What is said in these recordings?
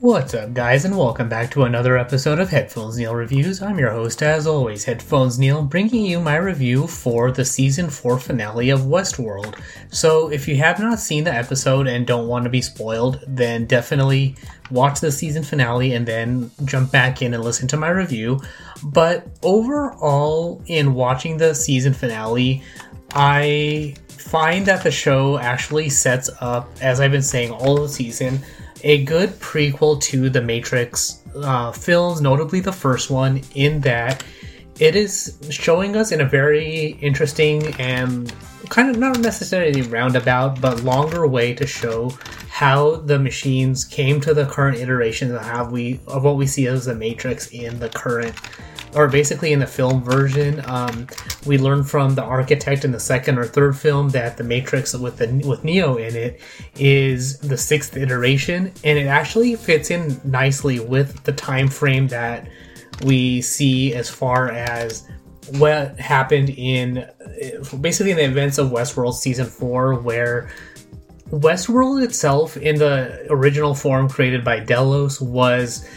What's up, guys, and welcome back to another episode of Headphones Neil Reviews. I'm your host, as always, Headphones Neil, bringing you my review for the season 4 finale of Westworld. So, if you have not seen the episode and don't want to be spoiled, then definitely watch the season finale and then jump back in and listen to my review. But overall, in watching the season finale, I find that the show actually sets up, as I've been saying all the season, a good prequel to the Matrix uh, films, notably the first one, in that it is showing us in a very interesting and kind of not necessarily roundabout, but longer way to show how the machines came to the current iterations of how we of what we see as the Matrix in the current or basically in the film version. Um, we learned from the architect in the second or third film that the Matrix with the with Neo in it is the sixth iteration, and it actually fits in nicely with the time frame that we see as far as what happened in basically in the events of Westworld season four, where Westworld itself, in the original form created by Delos, was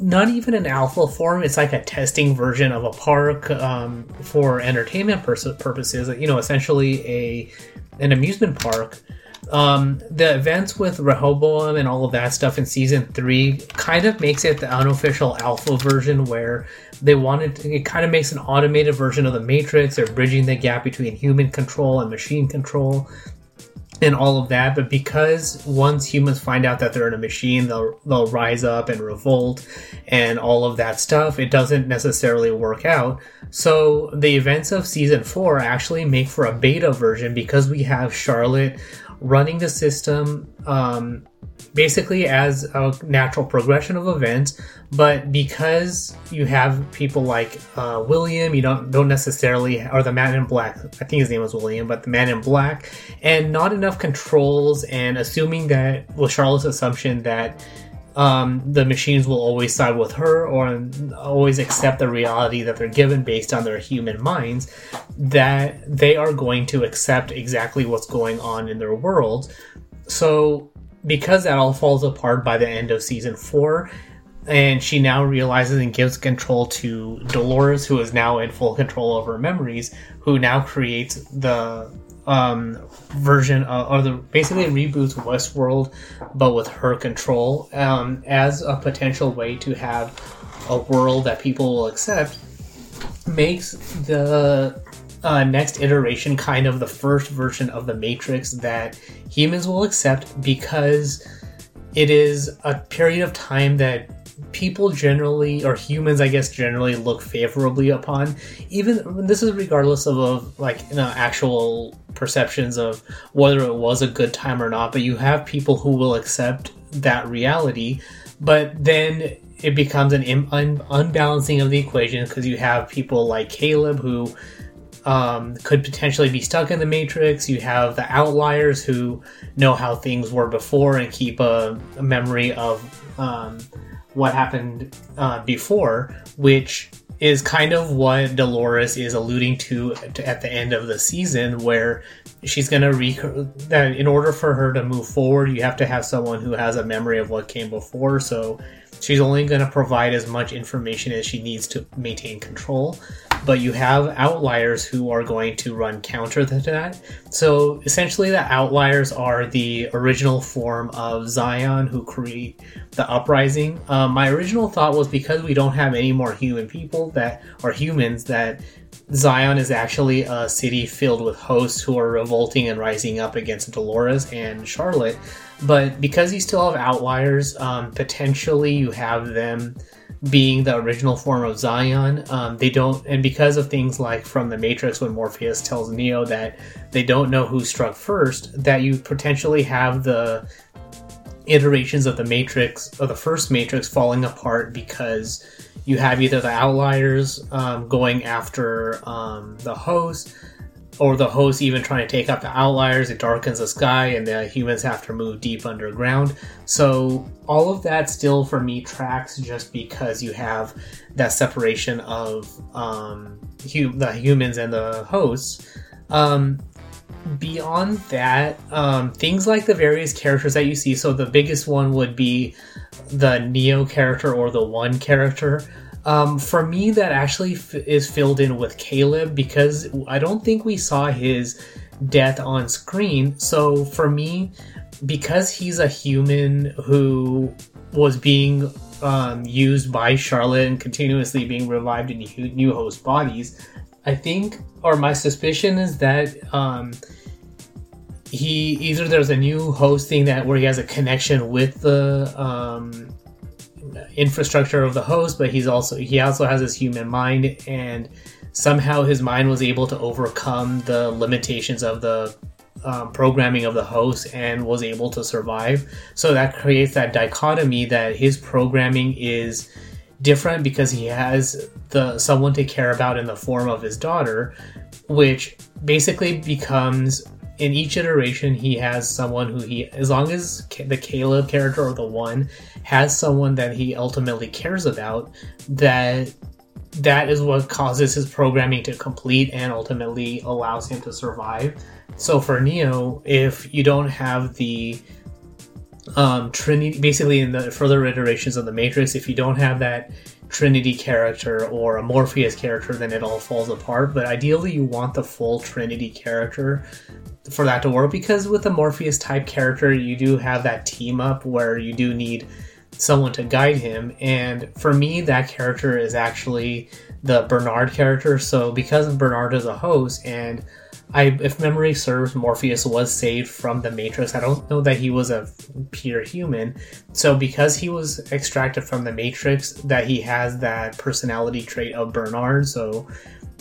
not even an alpha form. It's like a testing version of a park um, for entertainment purposes. You know, essentially a an amusement park. Um, the events with Rehoboam and all of that stuff in season three kind of makes it the unofficial alpha version where they wanted to, it kind of makes an automated version of the Matrix. They're bridging the gap between human control and machine control and all of that. But because once humans find out that they're in a machine, they'll they'll rise up and revolt and all of that stuff. It doesn't necessarily work out. So the events of season four actually make for a beta version because we have Charlotte running the system um, basically as a natural progression of events. But because you have people like uh, William, you don't don't necessarily, or the Man in Black. I think his name was William, but the Man in Black, and not enough controls, and assuming that well, Charlotte's assumption that um, the machines will always side with her or always accept the reality that they're given based on their human minds, that they are going to accept exactly what's going on in their world. So, because that all falls apart by the end of season four, and she now realizes and gives control to Dolores, who is now in full control of her memories, who now creates the um, version of, or the basically reboots Westworld, but with her control um, as a potential way to have a world that people will accept. Makes the uh, next iteration kind of the first version of the Matrix that humans will accept because it is a period of time that people generally or humans i guess generally look favorably upon. Even this is regardless of, of like you know actual perceptions of whether it was a good time or not but you have people who will accept that reality but then it becomes an un- unbalancing of the equation because you have people like caleb who um, could potentially be stuck in the matrix. You have the outliers who know how things were before and keep a, a memory of um, what happened uh, before, which is kind of what Dolores is alluding to, at the end of the season, where she's going to rec- that in order for her to move forward, you have to have someone who has a memory of what came before. So she's only going to provide as much information as she needs to maintain control. But you have outliers who are going to run counter to that. So essentially, the outliers are the original form of Zion who create the uprising. Um, my original thought was because we don't have any more human people that are humans that Zion is actually a city filled with hosts who are revolting and rising up against Dolores and Charlotte. But because you still have outliers, um, potentially you have them being the original form of Zion. Um, they don't, and because of things like from the Matrix when Morpheus tells Neo that they don't know who struck first, that you potentially have the iterations of the Matrix, of the first Matrix, falling apart because you have either the outliers um, going after um, the host or the host even trying to take out the outliers it darkens the sky and the humans have to move deep underground. So all of that still for me tracks just because you have that separation of um, hum- the humans and the hosts. Um, beyond that um, things like the various characters that you see so the biggest one would be the neo character or the one character um, for me, that actually f- is filled in with Caleb because I don't think we saw his death on screen. So for me, because he's a human who was being um, used by Charlotte and continuously being revived in new host bodies, I think, or my suspicion is that um, he either there's a new host thing that where he has a connection with the um, infrastructure of the host, but he's also he also has his human mind, and somehow his mind was able to overcome the limitations of the um, programming of the host and was able to survive. So that creates that dichotomy that his programming is different because he has the someone to care about in the form of his daughter, which basically becomes in each iteration he has someone who he as long as the caleb character or the one has someone that he ultimately cares about that that is what causes his programming to complete and ultimately allows him to survive. So for neo if you don't have the um, trinity basically in the further iterations of the matrix if you don't have that Trinity character or a Morpheus character, then it all falls apart. But ideally, you want the full Trinity character for that to work because with a Morpheus type character, you do have that team up where you do need someone to guide him. And for me, that character is actually the Bernard character. So because Bernard is a host and I, if memory serves, Morpheus was saved from the Matrix. I don't know that he was a pure human. So because he was extracted from the Matrix, that he has that personality trait of Bernard. So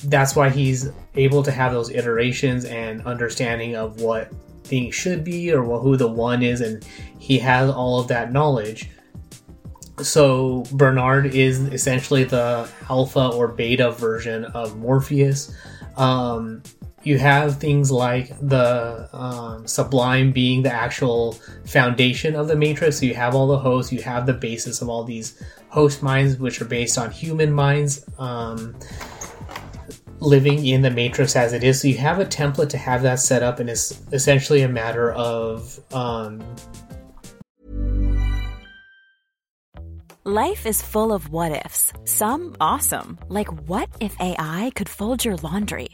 that's why he's able to have those iterations and understanding of what things should be or what, who the one is, and he has all of that knowledge. So Bernard is essentially the alpha or beta version of Morpheus. Um, you have things like the um, sublime being the actual foundation of the matrix. So you have all the hosts you have the basis of all these host minds which are based on human minds um, living in the matrix as it is. So you have a template to have that set up and it's essentially a matter of um... life is full of what ifs. Some awesome like what if ai could fold your laundry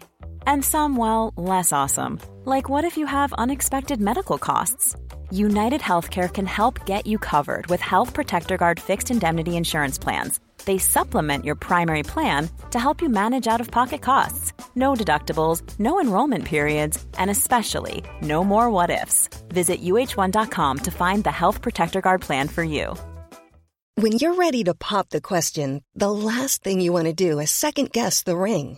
and some, well, less awesome. Like what if you have unexpected medical costs? United Healthcare can help get you covered with Health Protector Guard fixed indemnity insurance plans. They supplement your primary plan to help you manage out of pocket costs. No deductibles, no enrollment periods, and especially no more what ifs. Visit uhone.com to find the Health Protector Guard plan for you. When you're ready to pop the question, the last thing you want to do is second guess the ring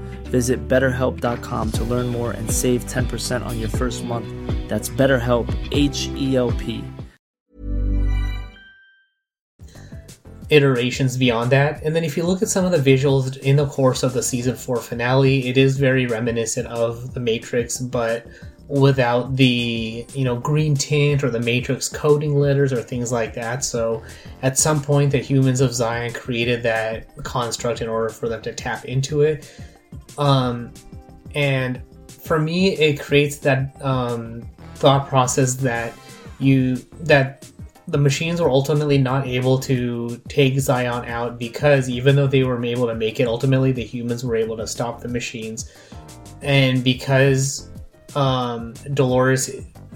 Visit betterhelp.com to learn more and save 10% on your first month. That's BetterHelp, H E L P. iterations beyond that. And then if you look at some of the visuals in the course of the season four finale, it is very reminiscent of the Matrix, but without the you know green tint or the Matrix coding letters or things like that. So at some point, the humans of Zion created that construct in order for them to tap into it. Um, and for me, it creates that um, thought process that you that the machines were ultimately not able to take Zion out because even though they were able to make it, ultimately the humans were able to stop the machines. And because um, Dolores,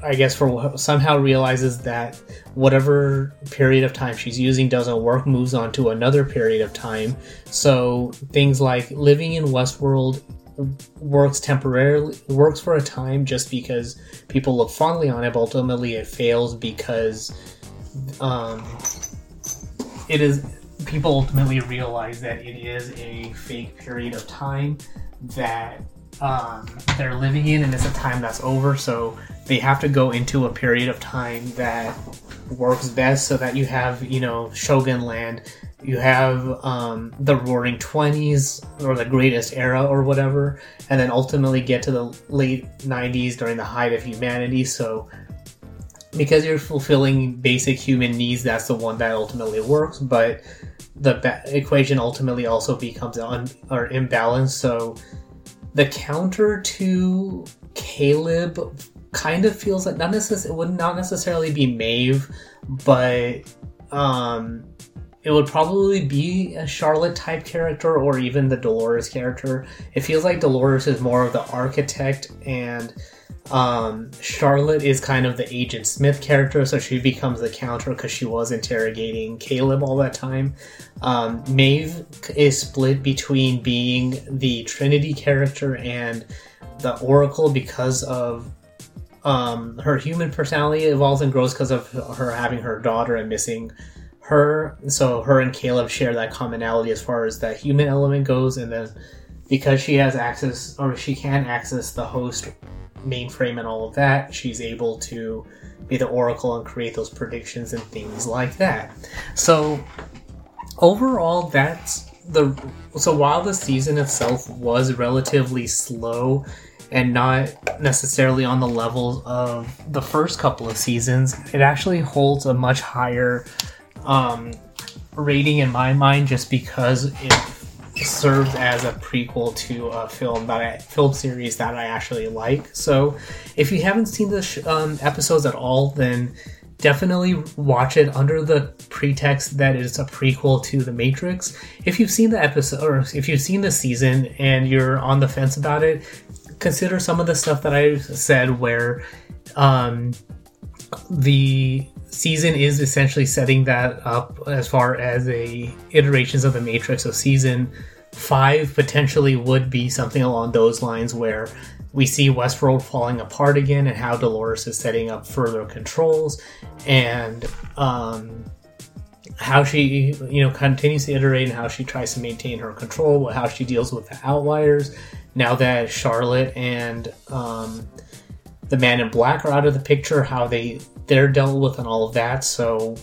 I guess, for somehow realizes that whatever period of time she's using doesn't work, moves on to another period of time. So things like living in Westworld works temporarily works for a time just because people look fondly on it but ultimately it fails because um, it is people ultimately realize that it is a fake period of time that um, they're living in, and it's a time that's over. So they have to go into a period of time that works best, so that you have you know Shogun Land, you have um, the Roaring Twenties or the Greatest Era or whatever, and then ultimately get to the late '90s during the height of humanity. So because you're fulfilling basic human needs, that's the one that ultimately works. But the ba- equation ultimately also becomes un- or imbalanced. So the counter to Caleb kind of feels like not necessarily it would not necessarily be Maeve, but um, it would probably be a Charlotte type character or even the Dolores character. It feels like Dolores is more of the architect and um, Charlotte is kind of the Agent Smith character, so she becomes the counter because she was interrogating Caleb all that time. Um, Maeve is split between being the Trinity character and the Oracle because of um, her human personality evolves and grows because of her having her daughter and missing her. So her and Caleb share that commonality as far as that human element goes, and then because she has access or she can access the host mainframe and all of that, she's able to be the oracle and create those predictions and things like that. So overall, that's the so while the season itself was relatively slow and not necessarily on the level of the first couple of seasons, it actually holds a much higher um, rating in my mind just because it serves as a prequel to a film that I, film series that I actually like. So, if you haven't seen the sh- um, episodes at all, then definitely watch it under the pretext that it's a prequel to The Matrix. If you've seen the episode or if you've seen the season and you're on the fence about it, consider some of the stuff that I said where um, the season is essentially setting that up as far as a iterations of the matrix. So season five potentially would be something along those lines where we see westworld falling apart again and how dolores is setting up further controls and um, how she you know continues to iterate and how she tries to maintain her control how she deals with the outliers now that charlotte and um, the man in black are out of the picture how they they're dealt with and all of that. So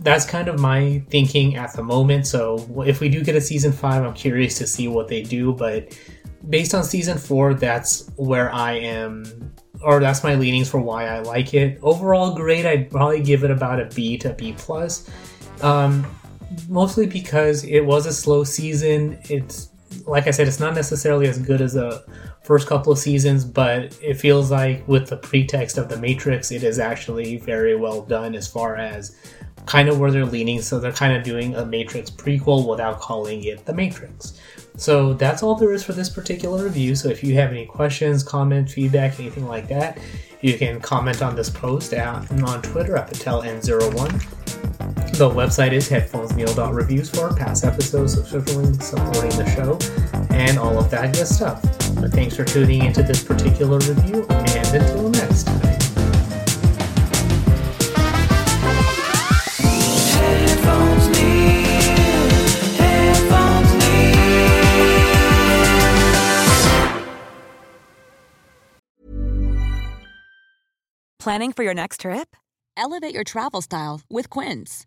that's kind of my thinking at the moment. So if we do get a season five, I'm curious to see what they do. But based on season four, that's where I am, or that's my leanings for why I like it. Overall, grade, I'd probably give it about a B to B plus. Um, mostly because it was a slow season. It's like I said, it's not necessarily as good as the first couple of seasons, but it feels like with the pretext of the Matrix, it is actually very well done as far as kind of where they're leaning. So they're kind of doing a Matrix prequel without calling it the Matrix. So that's all there is for this particular review. So if you have any questions, comments, feedback, anything like that, you can comment on this post at, on Twitter at PatelN01. The website is headphonesneil.reviews for past episodes, subscription links, supporting the show, and all of that good stuff. But thanks for tuning into this particular review, and until next time. Planning for your next trip? Elevate your travel style with Quince.